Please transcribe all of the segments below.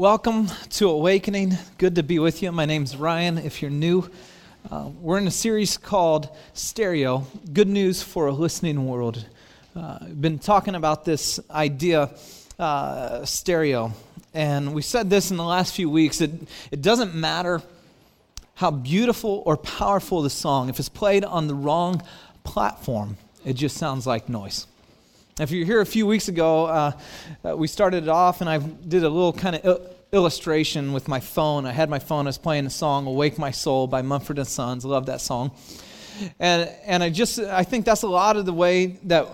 Welcome to Awakening. Good to be with you. My name's Ryan. If you're new, uh, we're in a series called Stereo Good News for a Listening World. Uh, I've been talking about this idea, uh, stereo. And we said this in the last few weeks. It, it doesn't matter how beautiful or powerful the song, if it's played on the wrong platform, it just sounds like noise. If you're here a few weeks ago, uh, uh, we started it off, and I did a little kind of il- illustration with my phone. I had my phone, I was playing the song "Awake My Soul" by Mumford and Sons. I love that song, and and I just I think that's a lot of the way that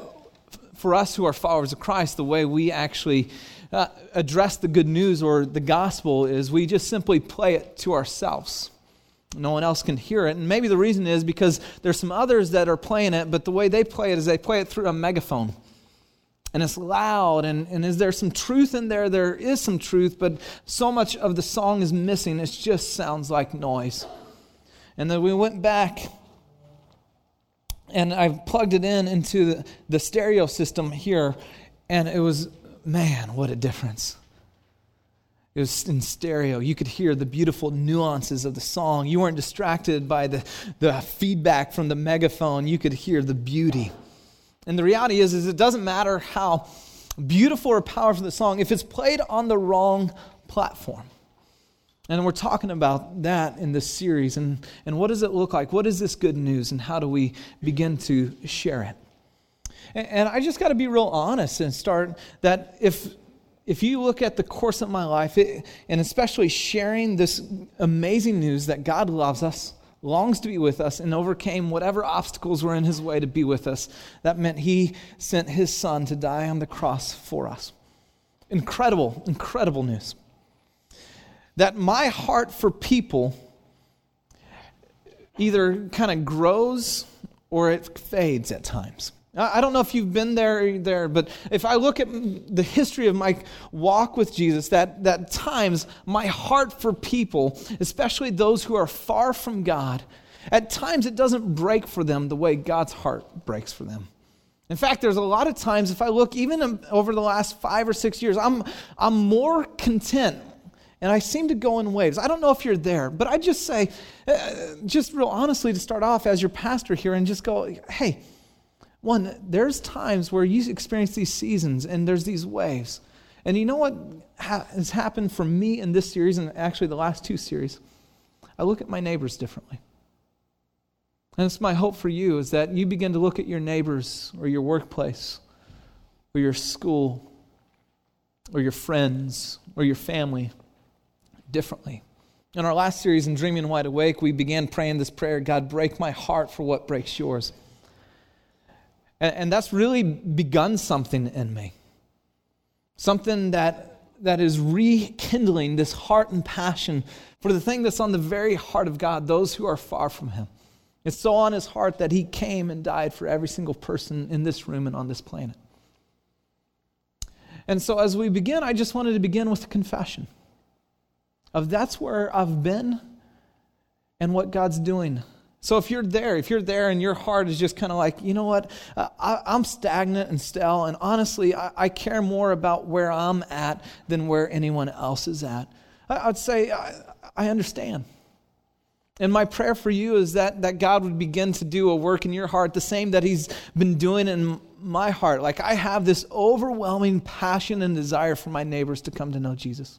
for us who are followers of Christ, the way we actually uh, address the good news or the gospel is we just simply play it to ourselves. No one else can hear it. And maybe the reason is because there's some others that are playing it, but the way they play it is they play it through a megaphone and it's loud and, and is there some truth in there there is some truth but so much of the song is missing it just sounds like noise and then we went back and i plugged it in into the, the stereo system here and it was man what a difference it was in stereo. You could hear the beautiful nuances of the song. You weren't distracted by the, the feedback from the megaphone. You could hear the beauty. And the reality is, is it doesn't matter how beautiful or powerful the song, if it's played on the wrong platform. And we're talking about that in this series. And, and what does it look like? What is this good news? And how do we begin to share it? And, and I just got to be real honest and start that if, if you look at the course of my life, it, and especially sharing this amazing news that God loves us, longs to be with us and overcame whatever obstacles were in his way to be with us. That meant he sent his son to die on the cross for us. Incredible, incredible news. That my heart for people either kind of grows or it fades at times. I don't know if you've been there, there, but if I look at the history of my walk with Jesus, that, that times my heart for people, especially those who are far from God, at times it doesn't break for them the way God's heart breaks for them. In fact, there's a lot of times, if I look even over the last five or six years, I'm, I'm more content and I seem to go in waves. I don't know if you're there, but I just say, uh, just real honestly, to start off as your pastor here, and just go, hey, one, there's times where you experience these seasons and there's these waves. And you know what ha- has happened for me in this series and actually the last two series? I look at my neighbors differently. And it's my hope for you is that you begin to look at your neighbors or your workplace or your school or your friends or your family differently. In our last series in Dreaming Wide Awake, we began praying this prayer God, break my heart for what breaks yours. And, and that's really begun something in me. Something that, that is rekindling this heart and passion for the thing that's on the very heart of God, those who are far from Him. It's so on His heart that He came and died for every single person in this room and on this planet. And so as we begin, I just wanted to begin with a confession of that's where I've been and what God's doing so if you're there, if you're there and your heart is just kind of like, you know what, uh, I, am stagnant and stale, and honestly, I, I, care more about where I'm at than where anyone else is at, I, would say, I, I understand. And my prayer for you is that, that God would begin to do a work in your heart, the same that He's been doing in my heart. Like I have this overwhelming passion and desire for my neighbors to come to know Jesus.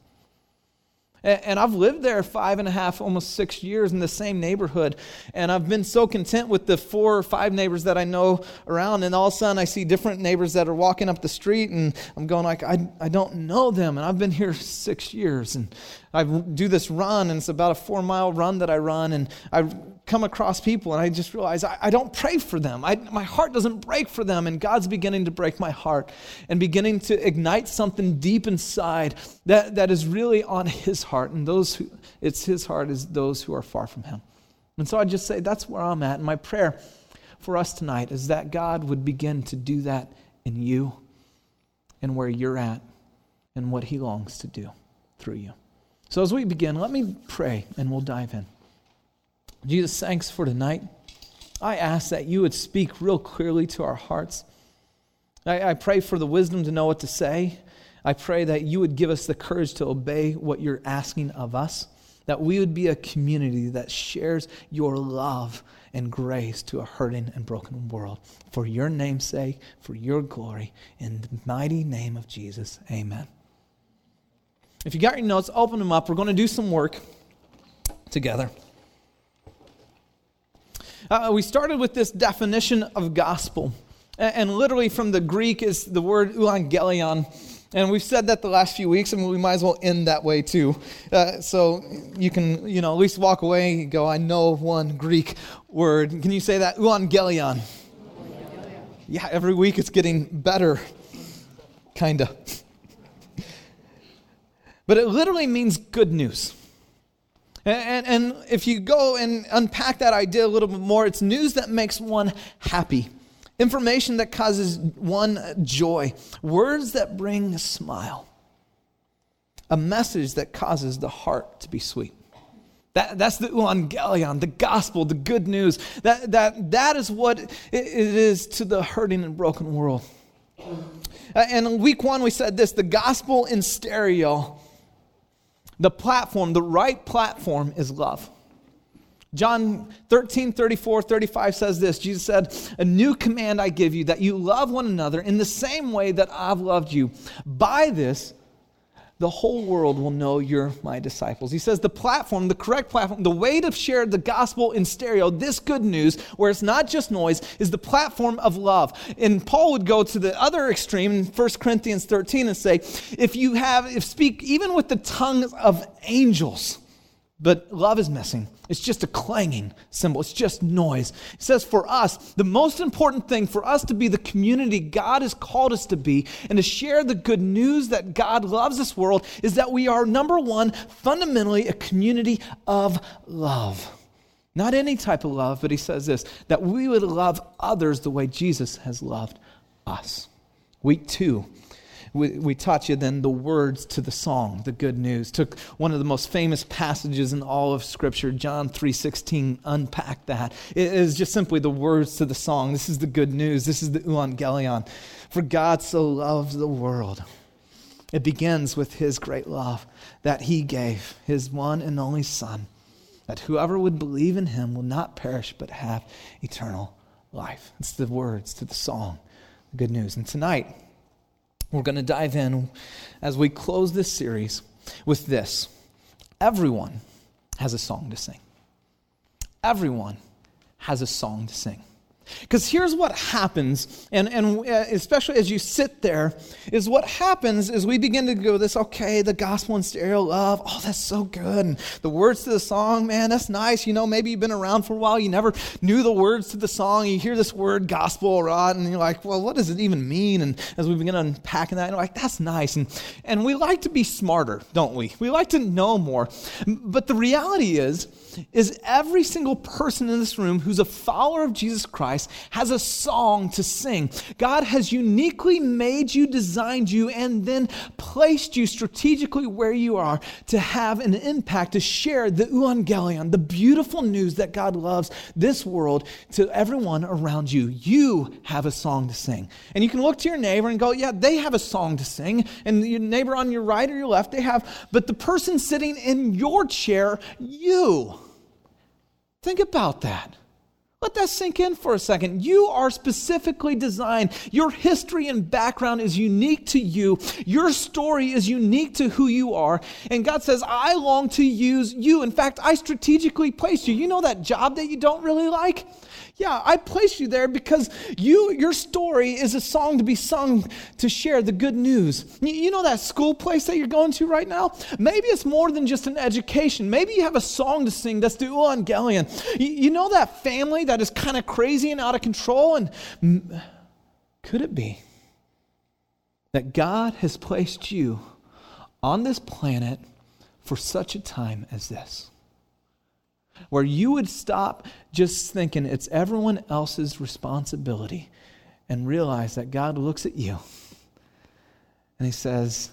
And I've lived there five and a half, almost six years in the same neighborhood. And I've been so content with the four or five neighbors that I know around. And all of a sudden, I see different neighbors that are walking up the street, and I'm going like, I, I don't know them. And I've been here six years. And I do this run, and it's about a four mile run that I run. And I come across people, and I just realize I, I don't pray for them. I, my heart doesn't break for them. And God's beginning to break my heart and beginning to ignite something deep inside that, that is really on His heart. And those who, it's His heart is those who are far from Him. And so I just say that's where I'm at. And my prayer for us tonight is that God would begin to do that in you and where you're at and what He longs to do through you. So as we begin, let me pray and we'll dive in. Jesus, thanks for tonight. I ask that you would speak real clearly to our hearts. I, I, pray for the wisdom to know what to say. I pray that you would give us the courage to obey what you're asking of us, that we would be a community that shares your love and grace to a hurting and broken world. For your name's sake, for your glory, in the mighty name of Jesus, amen. If you got your notes, open them up. We're going to do some work together. Uh, we started with this definition of gospel. And, and literally from the Greek is the word euangelion. And we've said that the last few weeks, and we might as well end that way too. Uh, so you can, you know, at least walk away and go, I know one Greek word. Can you say that? Euangelion. Yeah, every week it's getting better, kind of. But it literally means good news. And, and, if you go and unpack that idea a little bit more, it's news that makes one happy, information that causes one joy, words that bring a smile, a message that causes the heart to be sweet. That, that's the evangelion, the gospel, the good news. That, that, that is what it is to the hurting and broken world. And in week one, we said this the gospel in stereo the platform, the right platform is love. John 13, 34, 35 says this Jesus said, A new command I give you, that you love one another in the same way that I've loved you. By this, the whole world will know you're my disciples. He says the platform, the correct platform, the way to share the gospel in stereo, this good news, where it's not just noise, is the platform of love. And Paul would go to the other extreme in 1 Corinthians 13 and say, if you have, if speak even with the tongues of angels, but love is missing. It's just a clanging cymbal. It's just noise. It says for us, the most important thing for us to be the community God has called us to be and to share the good news that God loves this world is that we are, number one, fundamentally a community of love. Not any type of love, but he says this that we would love others the way Jesus has loved us. Week two, we, we taught you then the words to the song, the good news. Took one of the most famous passages in all of Scripture, John 3.16, unpacked that. It is just simply the words to the song. This is the good news. This is the euangelion. For God so loves the world. It begins with his great love that he gave his one and only Son, that whoever would believe in him will not perish but have eternal life. It's the words to the song, the good news. And tonight, we're going to dive in as we close this series with this. Everyone has a song to sing. Everyone has a song to sing. Because here's what happens, and, and uh, especially as you sit there, is what happens is we begin to go this, okay, the gospel and stereo love, oh, that's so good. And the words to the song, man, that's nice. You know, maybe you've been around for a while, you never knew the words to the song. You hear this word gospel, right? And you're like, well, what does it even mean? And as we begin unpacking that, you're like, that's nice. And, and we like to be smarter, don't we? We like to know more. But the reality is, is every single person in this room who's a follower of Jesus Christ has a song to sing. God has uniquely made you, designed you, and then placed you strategically where you are to have an impact, to share the euangelion, the beautiful news that God loves this world to everyone around you. You have a song to sing. And you can look to your neighbor and go, yeah, they have a song to sing. And your neighbor on your right or your left, they have. But the person sitting in your chair, you Think about that. Let that sink in for a second. You are specifically designed. Your history and background is unique to you. Your story is unique to who you are. And God says, I long to use you. In fact, I strategically placed you. You know that job that you don't really like? Yeah, I placed you there because you, your story is a song to be sung to share the good news. You, know that school place that you're going to right now? Maybe it's more than just an education. Maybe you have a song to sing that's the Evangelion. You know that family that is kind of crazy and out of control? And could it be that God has placed you on this planet for such a time as this? Where you would stop just thinking it's everyone else's responsibility and realize that God looks at you and He says,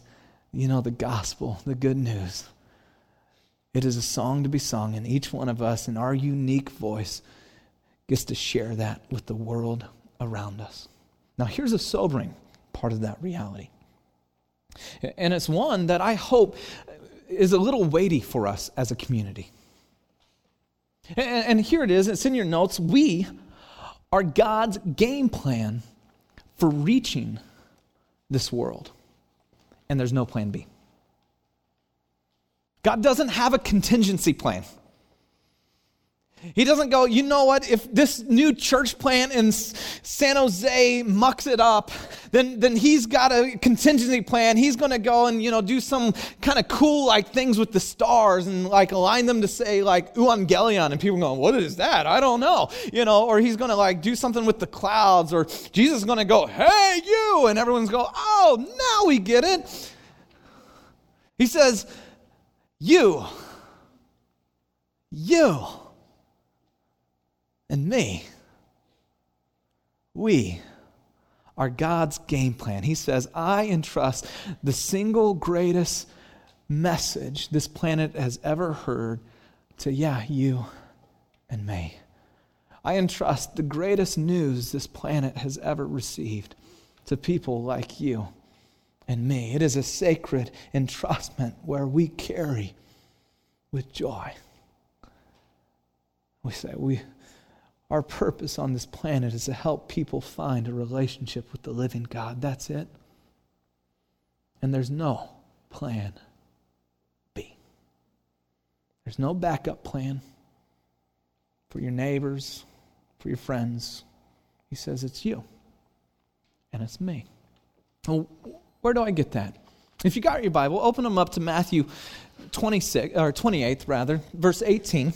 You know, the gospel, the good news, it is a song to be sung, and each one of us in our unique voice gets to share that with the world around us. Now, here's a sobering part of that reality. And it's one that I hope is a little weighty for us as a community. And, here it is, it's in your notes. We are God's game plan for reaching this world. And there's no plan B. God doesn't have a contingency plan. He doesn't go, you know what, if this new church plant in San Jose mucks it up, then, then he's got a contingency plan. He's going to go and, you know, do some kind of cool like things with the stars and like align them to say like Evangelion. And people going, what is that? I don't know. You know, or he's going to like do something with the clouds or Jesus is going to go, hey, you. And everyone's go, oh, now we get it. He says, you, you and me. We are God's game plan. He says, I entrust the single greatest message this planet has ever heard to, yeah, you and me. I entrust the greatest news this planet has ever received to people like you and me. It is a sacred entrustment where we carry with joy. We say, we, our purpose on this planet is to help people find a relationship with the living God. That's it. And there's no plan B. There's no backup plan for your neighbors, for your friends. He says it's you and it's me. Well, where do I get that? If you got your Bible, open them up to Matthew 26 or 28 rather, verse 18.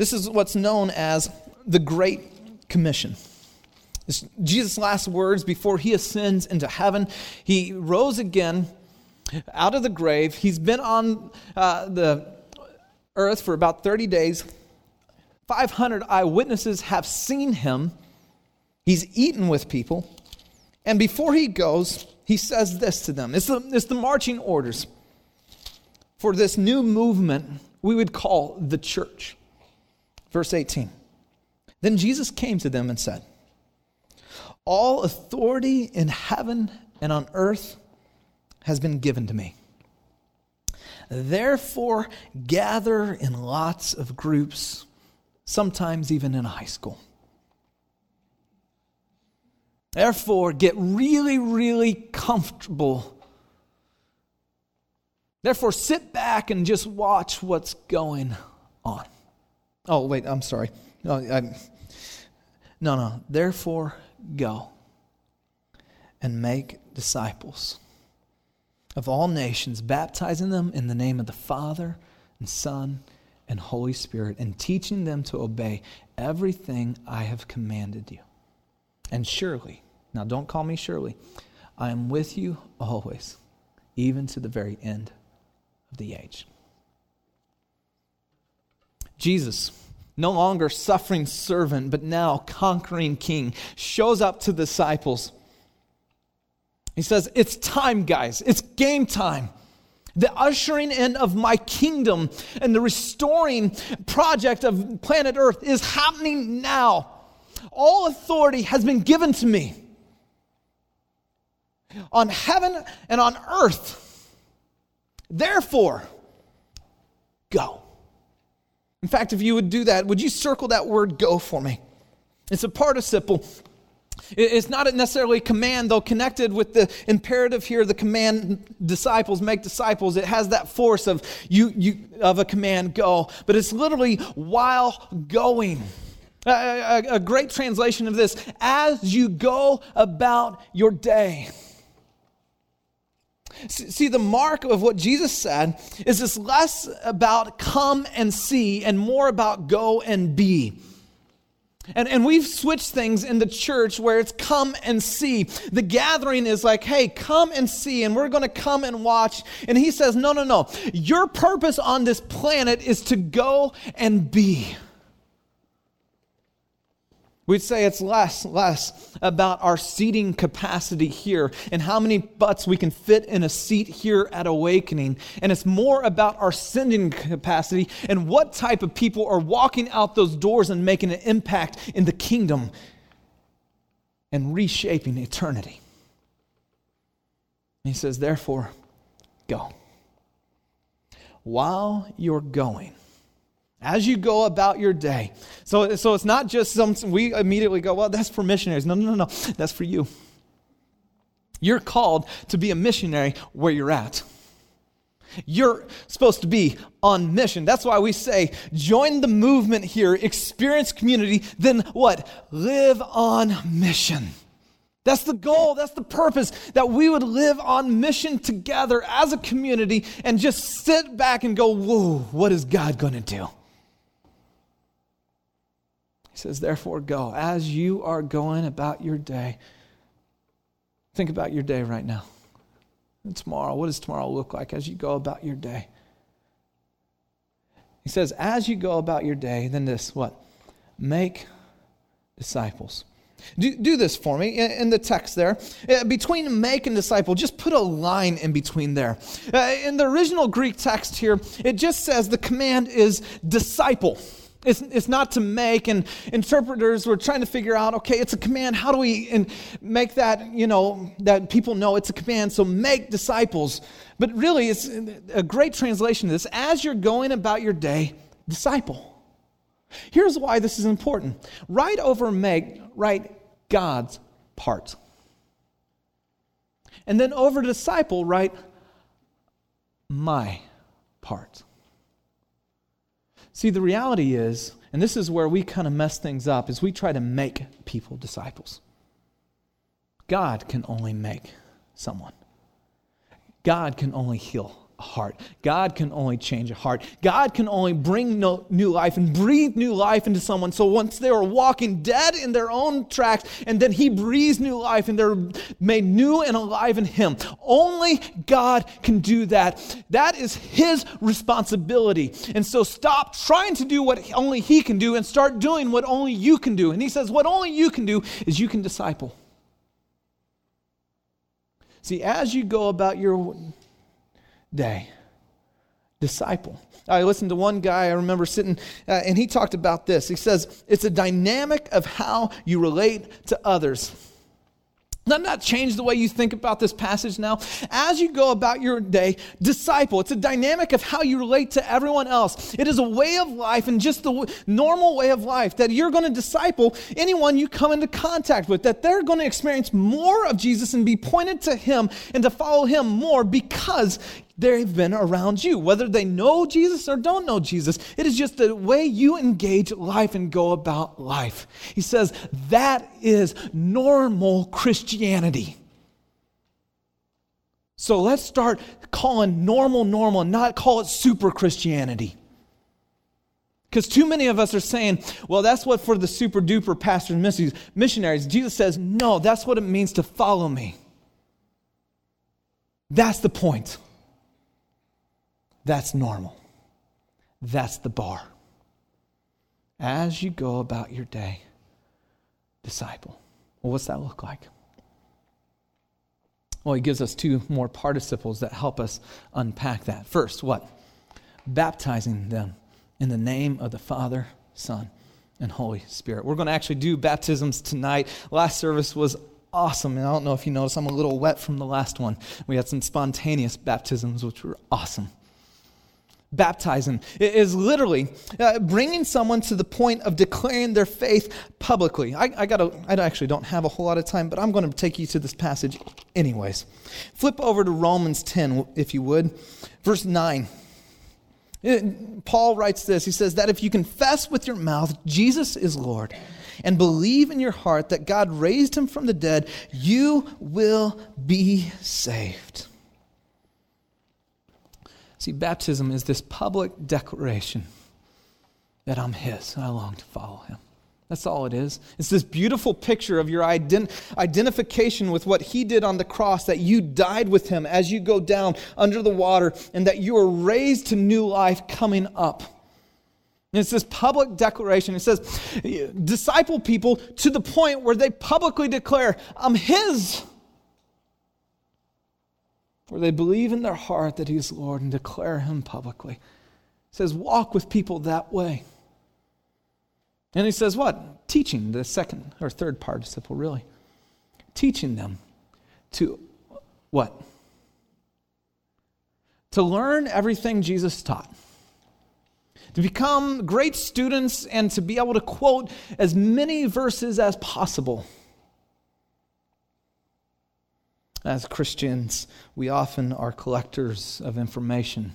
This is what's known as the Great Commission. It's Jesus' last words before he ascends into heaven. He rose again out of the grave. He's been on uh, the earth for about 30 days. 500 eyewitnesses have seen him. He's eaten with people. And before he goes, he says this to them it's the, it's the marching orders for this new movement we would call the church. Verse 18. Then Jesus came to them and said, All authority in heaven and on earth has been given to me. Therefore, gather in lots of groups, sometimes even in a high school. Therefore, get really, really comfortable. Therefore, sit back and just watch what's going on. Oh, wait, I'm sorry. No, I'm, no, no. Therefore, go and make disciples of all nations, baptizing them in the name of the Father and Son and Holy Spirit, and teaching them to obey everything I have commanded you. And surely, now don't call me surely, I am with you always, even to the very end of the age. Jesus, no longer suffering servant, but now conquering king, shows up to the disciples. He says, It's time, guys. It's game time. The ushering in of my kingdom and the restoring project of planet Earth is happening now. All authority has been given to me on heaven and on earth. Therefore, go. In fact, if you would do that, would you circle that word go for me? It's a participle. It's not necessarily a command, though, connected with the imperative here, the command disciples, make disciples. It has that force of you, you of a command, go. But it's literally while going. A, a, a great translation of this, as you go about your day. See, the mark of what Jesus said is it's less about come and see and more about go and be. And, and we've switched things in the church where it's come and see. The gathering is like, hey, come and see, and we're going to come and watch. And he says, no, no, no. Your purpose on this planet is to go and be. We'd say it's less, less about our seating capacity here and how many butts we can fit in a seat here at Awakening. And it's more about our sending capacity and what type of people are walking out those doors and making an impact in the kingdom. and reshaping eternity. He says, therefore, go. While you're going, as you go about your day. So, so it's not just some, we immediately go, well, that's for missionaries. No, no, no, no. That's for you. You're called to be a missionary where you're at. You're supposed to be on mission. That's why we say, join the movement here, experience community, then what? Live on mission. That's the goal, that's the purpose, that we would live on mission together as a community and just sit back and go, whoa, what is God going to do? Says, therefore, go. As you are going about your day, think about your day right now. And tomorrow, what does tomorrow look like as you go about your day? He says, as you go about your day, then this, what? Make disciples. Do, do this for me in the text there. Uh, between make and disciple, just put a line in between there. Uh, in the original Greek text here, it just says the command is disciple. It's, it's not to make, and interpreters were trying to figure out okay, it's a command. How do we and make that, you know, that people know it's a command? So make disciples. But really, it's a great translation of this. As you're going about your day, disciple. Here's why this is important. Right over make, write God's part. And then over disciple, write my part. See, the reality is, and this is where we kind of mess things up, is we try to make people disciples. God can only make someone. God can only heal heart. God can only change a heart. God can only bring no, new life and breathe new life into someone. So once they were walking dead in their own tracks, and then He breathes new life and they're made new and alive in Him. Only God can do that. That is His responsibility. And so stop trying to do what only He can do and start doing what only you can do. And He says, What only you can do is you can disciple. See, as you go about your day. Disciple. I listened to one guy, I remember sitting, uh, and he talked about this. He says, It's a dynamic of how you relate to others. Doesn't that change the way you think about this passage now? As you go about your day, disciple. It's a dynamic of how you relate to everyone else. It is a way of life and just the normal way of life that you're going to disciple anyone you come into contact with, that they're going to experience more of Jesus and be pointed to Him and to follow Him more because they've been around you. Whether they know Jesus or don't know Jesus, it is just the way you engage life and go about life. He says that is normal Christianity. So let's start calling normal normal not call it super Christianity. Because too many of us are saying, well, that's what for the super duper pastors and missionaries. Jesus says, no, that's what it means to follow me. That's the point. That's normal. That's the bar. As you go about your day, disciple. Well, what's that look like? Well, he gives us two more participles that help us unpack that. First, what? Baptizing them in the name of the Father, Son, and Holy Spirit. We're going to actually do baptisms tonight. Last service was awesome. And I don't know if you noticed, I'm a little wet from the last one. We had some spontaneous baptisms, which were awesome baptizing is literally uh, bringing someone to the point of declaring their faith publicly. I, I, gotta, I actually don't have a whole lot of time, but I'm going to take you to this passage anyways. Flip over to Romans 10, if you would, verse 9. It, uh, Paul writes this He says, That if you confess with your mouth Jesus is Lord and believe in your heart that God raised him from the dead, you will be saved. See, baptism is this public declaration that I'm His and I long to follow Him. That's all it is. It's this beautiful picture of your ident- identification with what He did on the cross, that you died with Him as you go down under the water, and that you are raised to new life coming up. And it's this public declaration. It says, disciple people to the point where they publicly declare, I'm His where they believe in their heart that He is Lord and declare Him publicly. He says, walk with people that way. And he says, what? Teaching, the second or third participle, really. teaching them to what? To learn everything Jesus taught. To become great students and to be able to quote as many verses as possible. As Christians, we often are collectors of information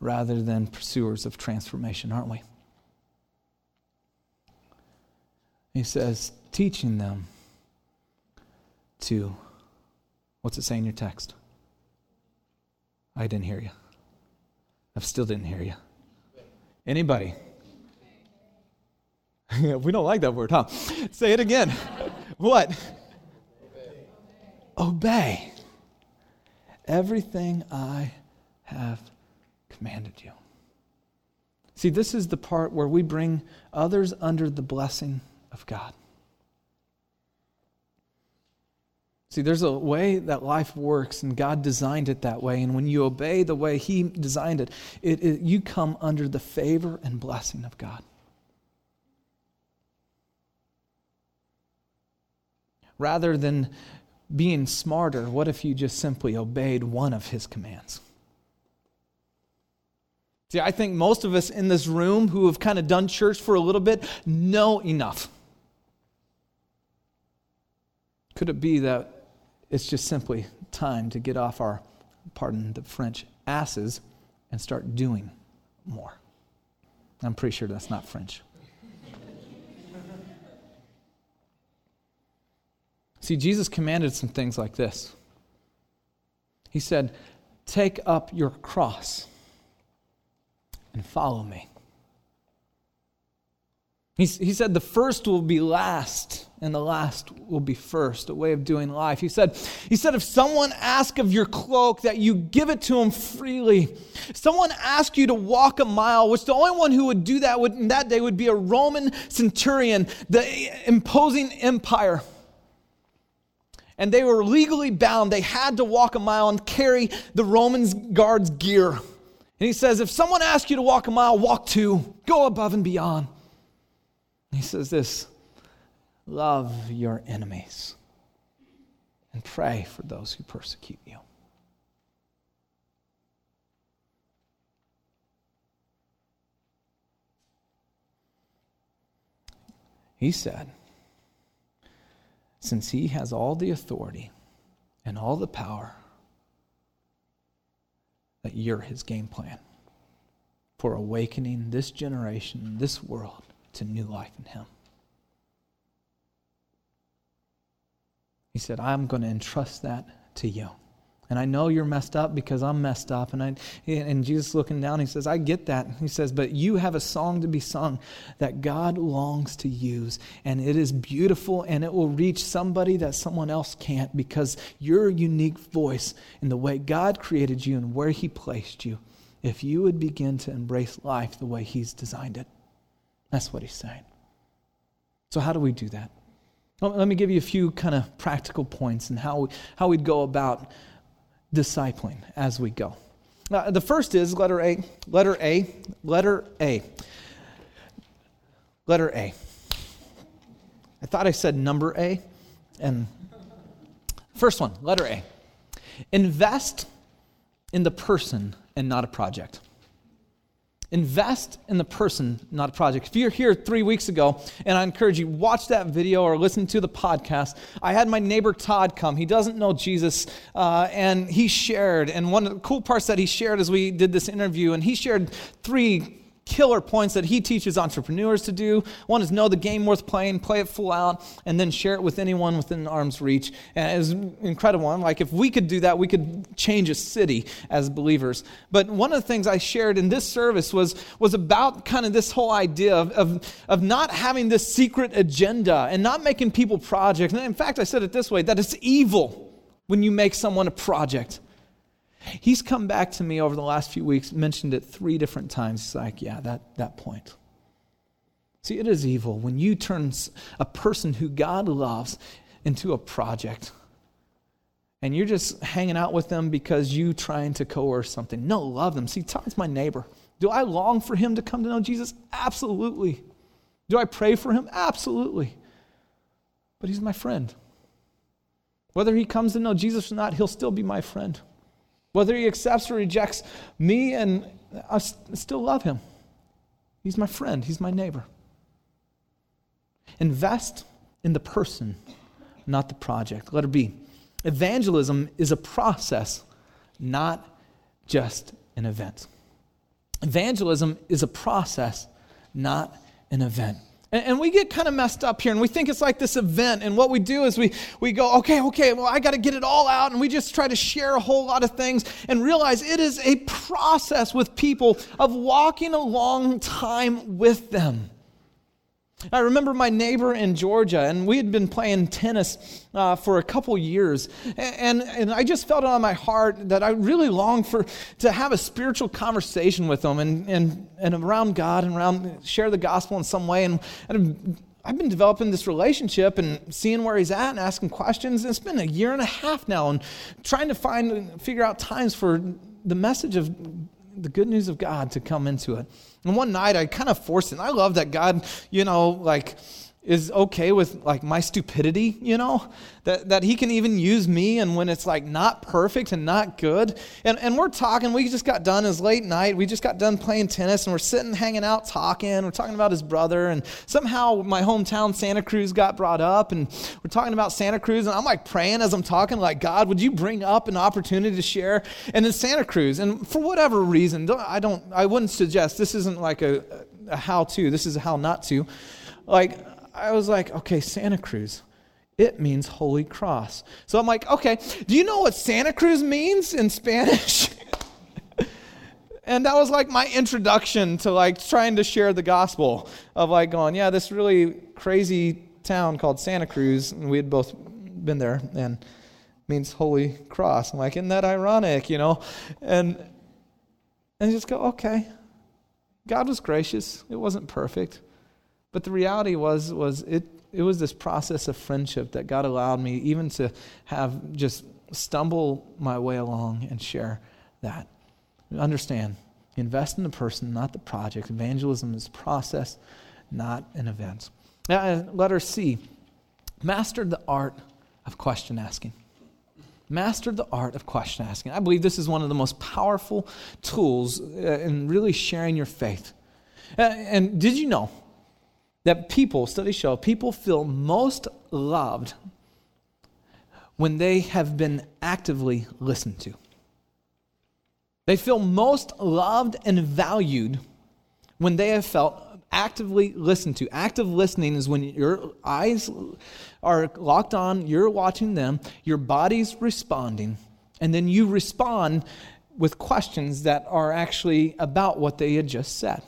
rather than pursuers of transformation, aren't we? He says, teaching them to, what's it say in your text? I didn't hear you. I still didn't hear you. Anybody? we don't like that word, huh? Say it again. what? Obey everything I have commanded you. See, this is the part where we bring others under the blessing of God. See, there's a way that life works, and God designed it that way. And when you obey the way He designed it, it, it you come under the favor and blessing of God. Rather than being smarter, what if you just simply obeyed one of his commands? See, I think most of us in this room who have kind of done church for a little bit know enough. Could it be that it's just simply time to get off our, pardon the French, asses and start doing more? I'm pretty sure that's not French. See, Jesus commanded some things like this. He said, Take up your cross and follow me. He, he said, The first will be last, and the last will be first, a way of doing life. He said, he said If someone asks of your cloak, that you give it to him freely. If someone asks you to walk a mile, which the only one who would do that would, in that day would be a Roman centurion, the imposing empire and they were legally bound. They had to walk a mile and carry the Romans guards' gear. And he says, if someone asks you to walk a mile, walk two, go above and beyond. he says this love your enemies and pray for those who persecute you. He said, since he has all the authority and all the power, that you're his game plan for awakening this generation, this world to new life in him. He said, I'm going to entrust that to you. And I know you're messed up because I'm messed up. And, I, and Jesus looking down, he says, I get that. He says, but you have a song to be sung that God longs to use. And it is beautiful and it will reach somebody that someone else can't because your unique voice in the way God created you and where he placed you, if you would begin to embrace life the way he's designed it. That's what he's saying. So, how do we do that? Let me give you a few kind of practical points and how, how we'd go about discipling as we go. Uh, the first is letter A, letter A, letter A. Letter A. I thought I said number A, and first one, letter A. Invest in the person and not a project. Invest in the person, not a project. If you're here three weeks ago, and I encourage you, watch that video or listen to the podcast. I had my neighbor Todd come. He doesn't know Jesus, uh, and he shared. And one of the cool parts that he shared as we did this interview, and he shared three killer points that he teaches entrepreneurs to do. One is know the game worth playing, play it full out, and then share it with anyone within arm's reach. And it's incredible. I'm like, if we could do that, we could change a city as believers. But one of the things I shared in this service was, was about kind of this whole idea of, of, of not having this secret agenda and not making people projects. And in fact, I said it this way that it's evil when you make someone a project. He's come back to me over the last few weeks, mentioned it three different times. He's like, yeah, that, that point. See, it is evil when you turn a person who God loves into a project. And you're just hanging out with them because you trying to coerce something. No, love them. See, Todd's my neighbor. Do I long for him to come to know Jesus? Absolutely. Do I pray for him? Absolutely. But he's my friend. Whether he comes to know Jesus or not, he'll still be my friend. Whether he accepts or rejects me, and I still love him. He's my friend, he's my neighbor. Invest in the person, not the project. Letter B. Evangelism is a process, not just an event. Evangelism is a process, not an event. And, we get kind of messed up here and we think it's like this event. And what we do is we, we go, okay, okay, well, I got to get it all out. And we just try to share a whole lot of things and realize it is a process with people of walking a long time with them. I remember my neighbor in Georgia, and we had been playing tennis uh, for a couple years, and, and I just felt it on my heart that I really longed for to have a spiritual conversation with him and, and, and around God and around share the gospel in some way. And, and I've been developing this relationship and seeing where he's at and asking questions. And it's been a year and a half now, and trying to find figure out times for the message of the good news of God to come into it. And one night I kind of forced it. And I love that God, you know, like is okay with like my stupidity, you know, that, that he can even use me and when it's like not perfect and not good. And, and we're talking, we just got done, as late night, we just got done playing tennis and we're sitting hanging out talking. We're talking about his brother and somehow my hometown Santa Cruz got brought up and we're talking about Santa Cruz and I'm like praying as I'm talking, like, God, would you bring up an opportunity to share? And then Santa Cruz, and for whatever reason, I don't, I wouldn't suggest this isn't like a, a how to, this is a how not to. Like, I was like, okay, Santa Cruz. It means Holy Cross. So I'm like, okay, do you know what Santa Cruz means in Spanish? and that was like my introduction to like trying to share the gospel of like going, yeah, this really crazy town called Santa Cruz, and we had both been there, and means Holy Cross. I'm like, isn't that ironic, you know? And and just go, okay. God was gracious. It wasn't perfect. But the reality was, was it, it was this process of friendship that God allowed me even to have just stumble my way along and share that. Understand, invest in the person, not the project. Evangelism is process, not an event. Now, uh, letter C, master the art of question asking. Master the art of question asking. I believe this is one of the most powerful tools uh, in really sharing your faith. Uh, and did you know that people, studies show, people feel most loved when they have been actively listened to. They feel most loved and valued when they have felt actively listened to. Active listening is when your eyes are locked on, you're watching them, your body's responding, and then you respond with questions that are actually about what they had just said.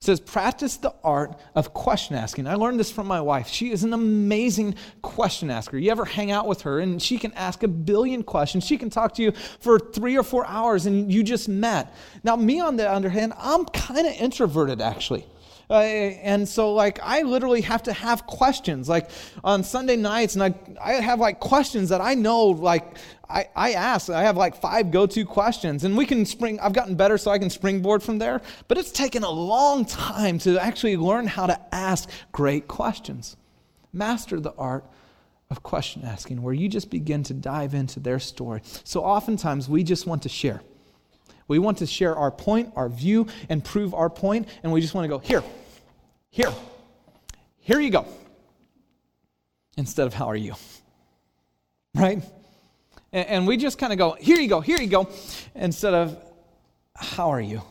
It says, practice the art of question asking. I learned this from my wife. She is an amazing question asker. You ever hang out with her and she can ask a billion questions. She can talk to you for three or four hours and you just met. Now, me on the other hand, I'm kind of introverted actually. Uh, and so, like, I literally have to have questions. Like on Sunday nights, and I, I have like questions that I know, like, I, I ask. I have like five go to questions, and we can spring. I've gotten better, so I can springboard from there. But it's taken a long time to actually learn how to ask great questions. Master the art of question asking, where you just begin to dive into their story. So oftentimes we just want to share. We want to share our point, our view, and prove our point, and we just want to go, here, here, here you go. Instead of, how are you? Right? And, and we just kind of go, here you go, here you go, instead of, how are you?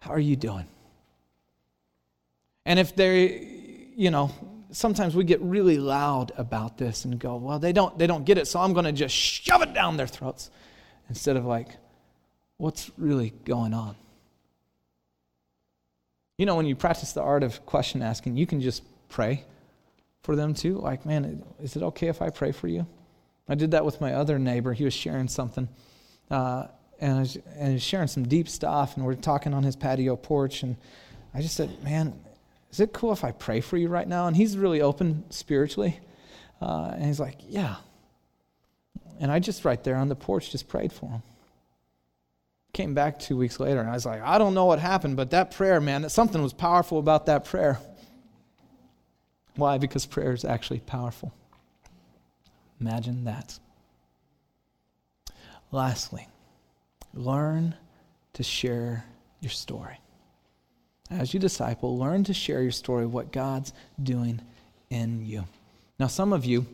How are you doing? And if they, you know, sometimes we get really loud about this and go, well, they don't, they don't get it, so I'm going to just shove it down their throats instead of like, what's really going on? You know, when you practice the art of question asking, you can just pray for them too. Like, man, is it okay if I pray for you? I did that with my other neighbor. He was sharing something, uh, and, I was, and was sharing some deep stuff, and we're talking on his patio porch. And I just said, man, is it cool if I pray for you right now? And he's really open spiritually. Uh, and he's like, yeah. And I just right there on the porch just prayed for him. Came back two weeks later, and I was like, I don't know what happened, but that prayer, man, something was powerful about that prayer. Why? Because prayer is actually powerful. Imagine that. Lastly, learn to share your story. As you disciple, learn to share your story, of what God's doing in you. Now, some of you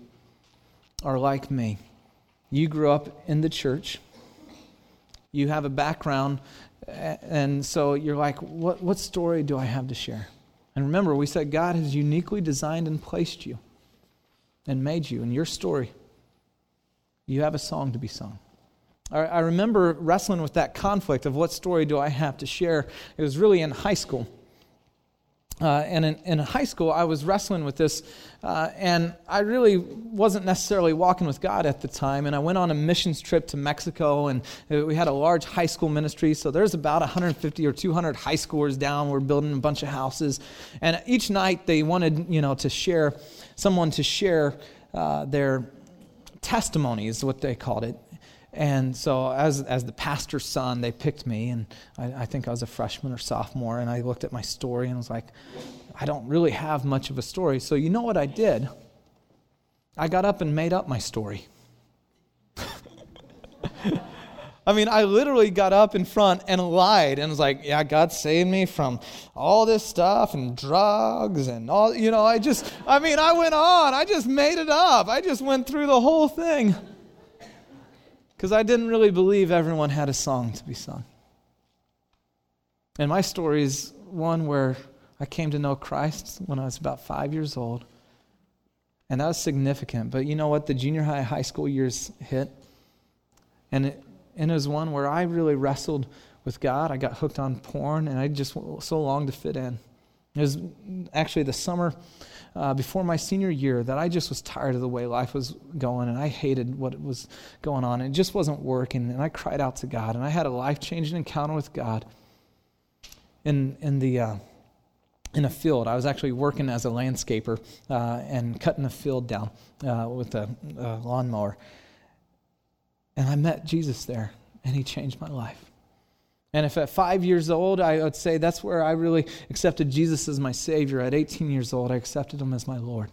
are like me. You grew up in the church, you have a background, and so you're like, what, what story do I have to share? And remember, we said God has uniquely designed and placed you and made you. And your story, you have a song to be sung. I remember wrestling with that conflict of what story do I have to share. It was really in high school. Uh, and in, in, high school, I was wrestling with this, uh, and I really wasn't necessarily walking with God at the time. And I went on a missions trip to Mexico, and we had a large high school ministry. So there's about 150 or 200 high schoolers down. We're building a bunch of houses, and each night they wanted, you know, to share someone to share uh, their testimony is what they called it. And so, as, as the pastor's son, they picked me, and I, I, think I was a freshman or sophomore, and I looked at my story and was like, I don't really have much of a story. So, you know what I did? I got up and made up my story. I mean, I literally got up in front and lied and was like, yeah, God saved me from all this stuff and drugs and all, you know, I just, I mean, I went on. I just made it up. I just went through the whole thing because I didn't really believe everyone had a song to be sung. And my story is one where I came to know Christ when I was about five years old. And that was significant. But you know what? The junior high, high school years hit. And it, and it was one where I really wrestled with God. I got hooked on porn, and I just so longed to fit in. It was actually the summer uh, before my senior year that I just was tired of the way life was going and I hated what was going on. And it just wasn't working. And I cried out to God and I had a life changing encounter with God in, in, the, uh, in a field. I was actually working as a landscaper uh, and cutting a field down uh, with a, a lawnmower. And I met Jesus there and he changed my life. And if at five years old, I would say that's where I really accepted Jesus as my Savior. At 18 years old, I accepted Him as my Lord.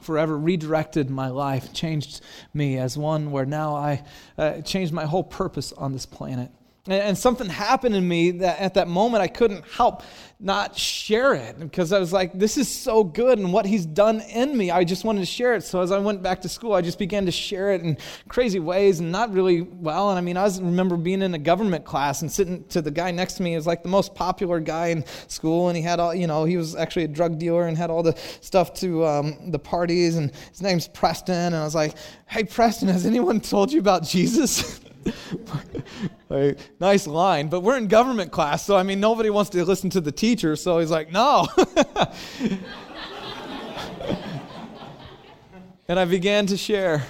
Forever redirected my life, changed me as one where now I uh, changed my whole purpose on this planet. And, something happened in me that at that moment I couldn't help not share it because I was like, this is so good and what he's done in me. I just wanted to share it. So as I went back to school, I just began to share it in crazy ways and not really well. And I mean, I was, remember being in a government class and sitting to the guy next to me. He was like the most popular guy in school. And he had all, you know, he was actually a drug dealer and had all the stuff to um, the parties. And his name's Preston. And I was like, hey, Preston, has anyone told you about Jesus? like, nice line, but we're in government class, so I mean, nobody wants to listen to the teacher, so he's like, no. and I began to share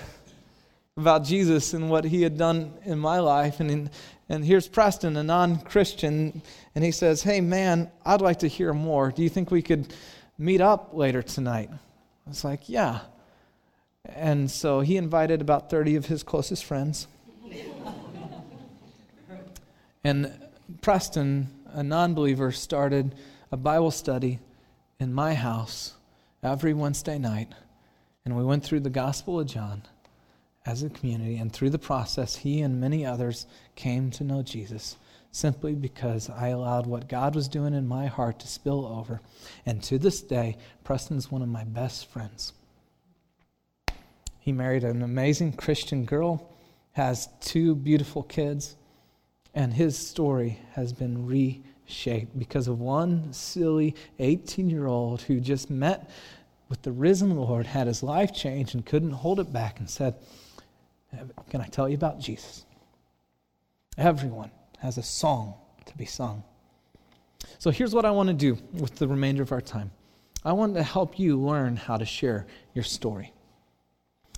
about Jesus and what he had done in my life. And, in, and here's Preston, a non Christian, and he says, Hey, man, I'd like to hear more. Do you think we could meet up later tonight? I was like, Yeah. And so he invited about 30 of his closest friends. And Preston, a non believer, started a Bible study in my house every Wednesday night. And we went through the Gospel of John as a community. And through the process, he and many others came to know Jesus simply because I allowed what God was doing in my heart to spill over. And to this day, Preston's one of my best friends. He married an amazing Christian girl, has two beautiful kids. And his story has been reshaped because of one silly 18 year old who just met with the risen Lord, had his life changed, and couldn't hold it back and said, Can I tell you about Jesus? Everyone has a song to be sung. So here's what I want to do with the remainder of our time I want to help you learn how to share your story.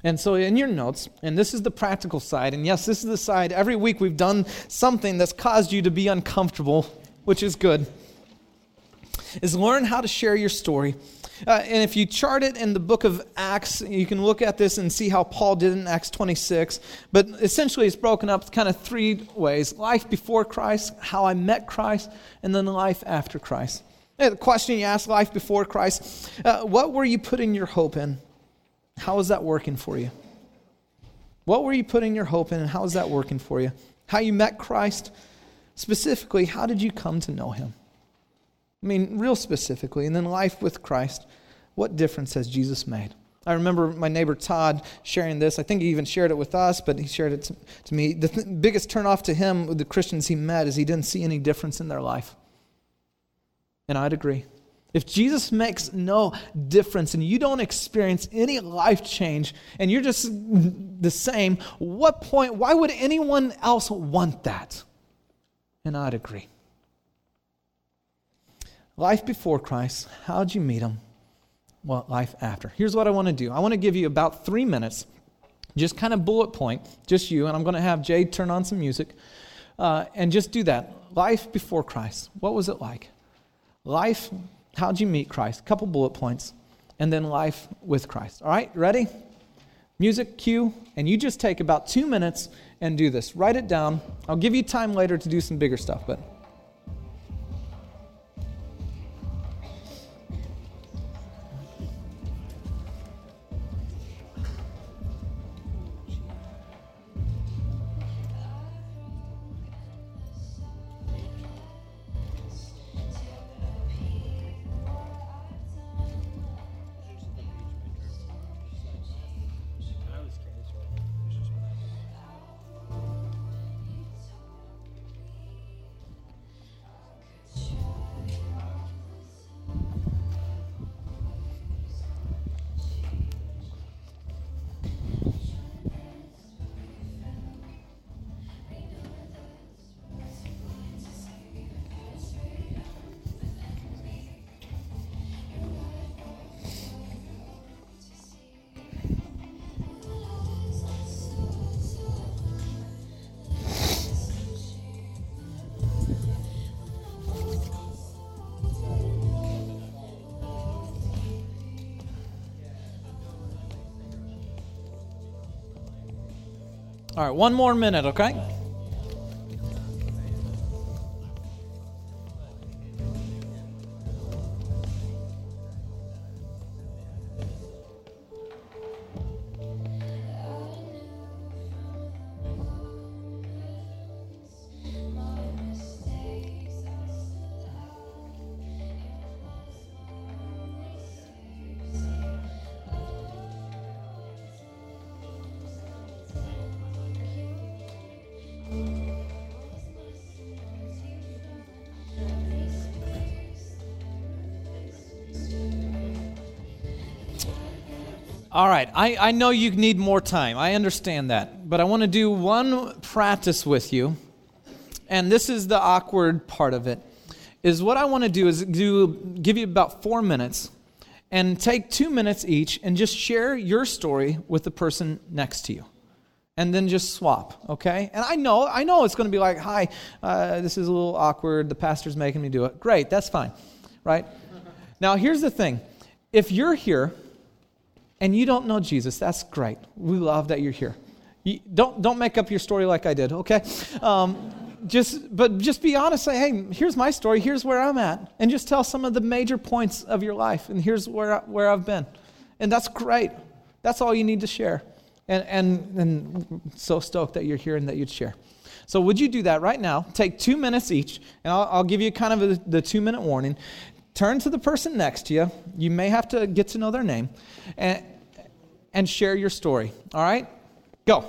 And so, in your notes, and this is the practical side, and yes, this is the side, every week we've done something that's caused you to be uncomfortable, which is good, is learn how to share your story. Uh, and if you chart it in the book of Acts, you can look at this and see how Paul did in Acts 26. But essentially, it's broken up kind of three ways life before Christ, how I met Christ, and then life after Christ. The question you ask life before Christ uh, what were you putting your hope in? How is that working for you? What were you putting your hope in, and how is that working for you? How you met Christ? Specifically, how did you come to know him? I mean, real specifically. And then life with Christ. What difference has Jesus made? I remember my neighbor Todd sharing this. I think he even shared it with us, but he shared it to, to me. The th- biggest turnoff to him with the Christians he met is he didn't see any difference in their life. And I'd agree. If Jesus makes no difference and you don't experience any life change and you're just the same, what point, why would anyone else want that? And I'd agree. Life before Christ, how'd you meet him? Well, life after. Here's what I want to do I want to give you about three minutes, just kind of bullet point, just you, and I'm going to have Jade turn on some music, uh, and just do that. Life before Christ, what was it like? Life How'd you meet Christ? Couple bullet points. And then life with Christ. All right, ready? Music cue, and you just take about two minutes and do this. Write it down. I'll give you time later to do some bigger stuff, but right, one more minute, okay? All right, I, I know you need more time. I understand that. But I want to do one practice with you. And this is the awkward part of it. Is what I want to do is do give you about four minutes and take two minutes each and just share your story with the person next to you and then just swap okay and i know i know it's going to be like hi uh, this is a little awkward the pastor's making me do it great that's fine right now here's the thing if you're here and you don't know Jesus, that's great. We love that you're here. You, don't, don't make up your story like I did, okay? Um, just, but just be honest. Say, hey, here's my story. Here's where I'm at. And just tell some of the major points of your life. And here's where, where I've been. And that's great. That's all you need to share. And, and, and so stoked that you're here and that you'd share. So, would you do that right now? Take two minutes each, and I'll, I'll give you kind of a, the two minute warning turn to the person next to you. You may have to get to know their name and, and share your story. All right? Go.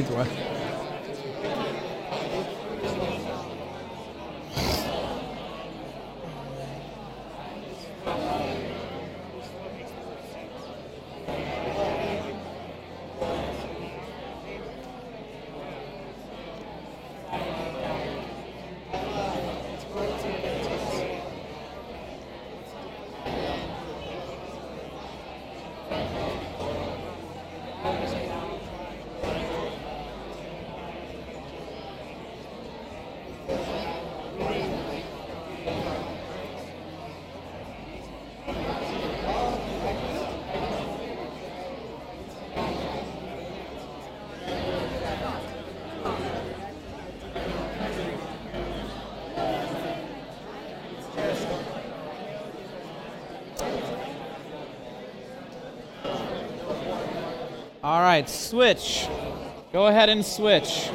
Either way. All right, switch. Go ahead and switch.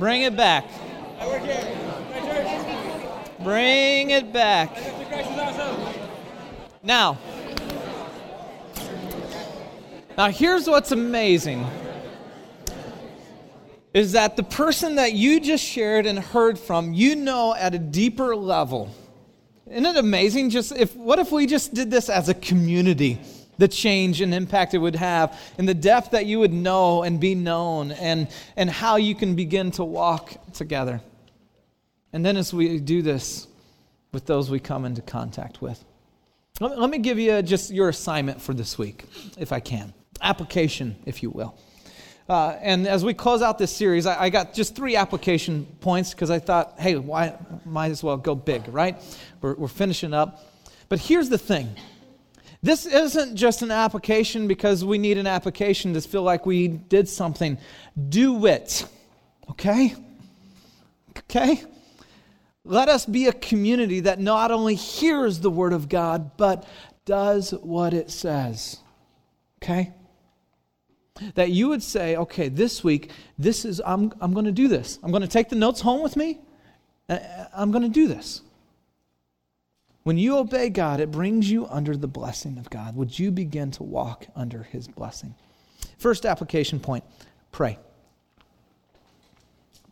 Bring it back. Bring it back. Now, now here's what's amazing is that the person that you just shared and heard from, you know at a deeper level. Isn't it amazing? Just if what if we just did this as a community? The change and impact it would have, and the depth that you would know and be known, and, and how you can begin to walk together. And then as we do this with those we come into contact with. Let, let me give you just your assignment for this week, if I can. Application, if you will. Uh, and as we close out this series, I, I got just three application points because I thought, hey, why might as well go big, right? We're, we're finishing up. But here's the thing this isn't just an application because we need an application to feel like we did something. Do it. Okay? Okay? Let us be a community that not only hears the word of God, but does what it says. Okay? That you would say, okay, this week, this is, I'm, I'm going to do this. I'm going to take the notes home with me. Uh, I'm going to do this. When you obey God, it brings you under the blessing of God. Would you begin to walk under his blessing? First application point pray.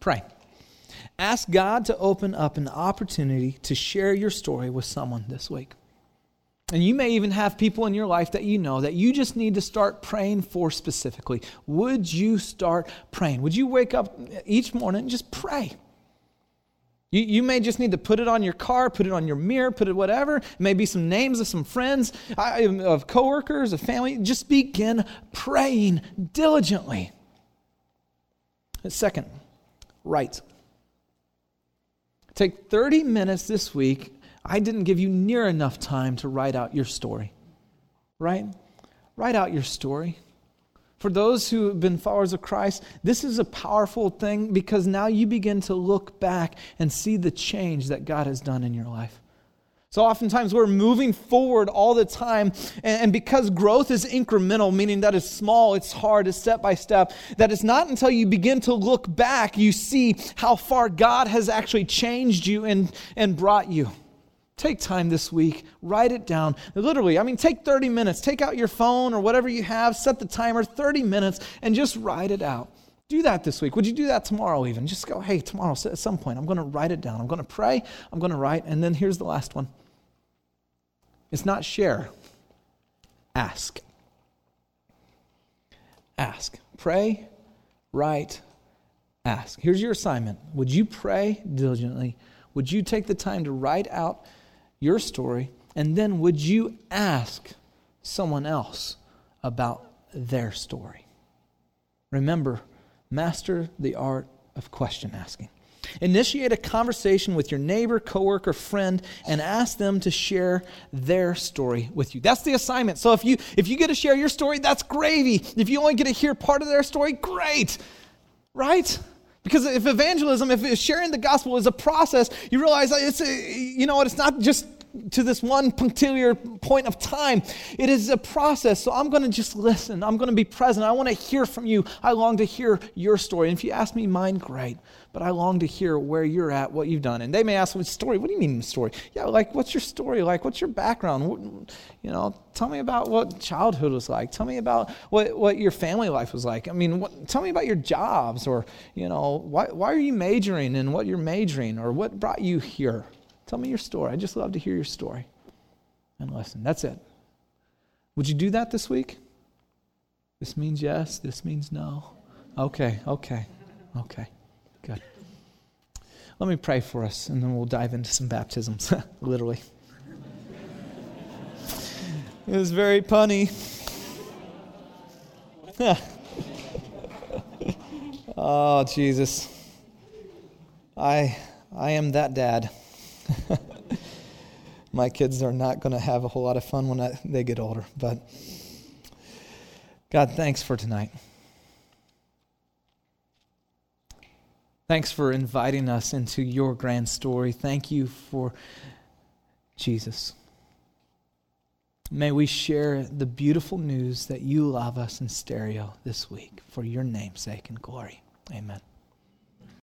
Pray. Ask God to open up an opportunity to share your story with someone this week. And you may even have people in your life that you know that you just need to start praying for specifically. Would you start praying? Would you wake up each morning and just pray? You, you may just need to put it on your car, put it on your mirror, put it whatever. Maybe some names of some friends, of coworkers, of family. Just begin praying diligently. Second, write. Take 30 minutes this week. I didn't give you near enough time to write out your story. Right? Write out your story. For those who have been followers of Christ, this is a powerful thing because now you begin to look back and see the change that God has done in your life. So oftentimes we're moving forward all the time, and, because growth is incremental, meaning that it's small, it's hard, it's step by step, that it's not until you begin to look back you see how far God has actually changed you and, and brought you. Take time this week, write it down. Literally, I mean, take 30 minutes, take out your phone or whatever you have, set the timer 30 minutes, and just write it out. Do that this week. Would you do that tomorrow, even? Just go, hey, tomorrow at some point, I'm going to write it down. I'm going to pray, I'm going to write, and then here's the last one it's not share, ask. Ask. Pray, write, ask. Here's your assignment. Would you pray diligently? Would you take the time to write out your story? And then would you ask someone else about their story? Remember, master the art of question asking. Initiate a conversation with your neighbor, coworker, friend, and ask them to share their story with you. That's the assignment. So if you if you get to share your story, that's gravy. If you only get to hear part of their story, great. Right? Because if evangelism, if sharing the gospel is a process, you realize it's you know what, it's not just to this one punctiliar point of time. It is a process. So I'm going to just listen. I'm going to be present. I want to hear from you. I long to hear your story. And if you ask me mine, great. But I long to hear where you're at, what you've done. And they may ask, "What story? What do you mean story? Yeah, like what's your story like? What's your background? What, you know, tell me about what childhood was like. Tell me about what, what your family life was like. I mean, what, tell me about your jobs, or you know, why why are you majoring in what you're majoring, or what brought you here." Tell me your story. I just love to hear your story and listen. That's it. Would you do that this week? This means yes, this means no. Okay, okay, okay. Good. Let me pray for us and then we'll dive into some baptisms, literally. it was very punny. oh, Jesus. I I am that dad. My kids are not going to have a whole lot of fun when I, they get older. But God, thanks for tonight. Thanks for inviting us into your grand story. Thank you for Jesus. May we share the beautiful news that you love us in stereo this week for your name's sake and glory. Amen.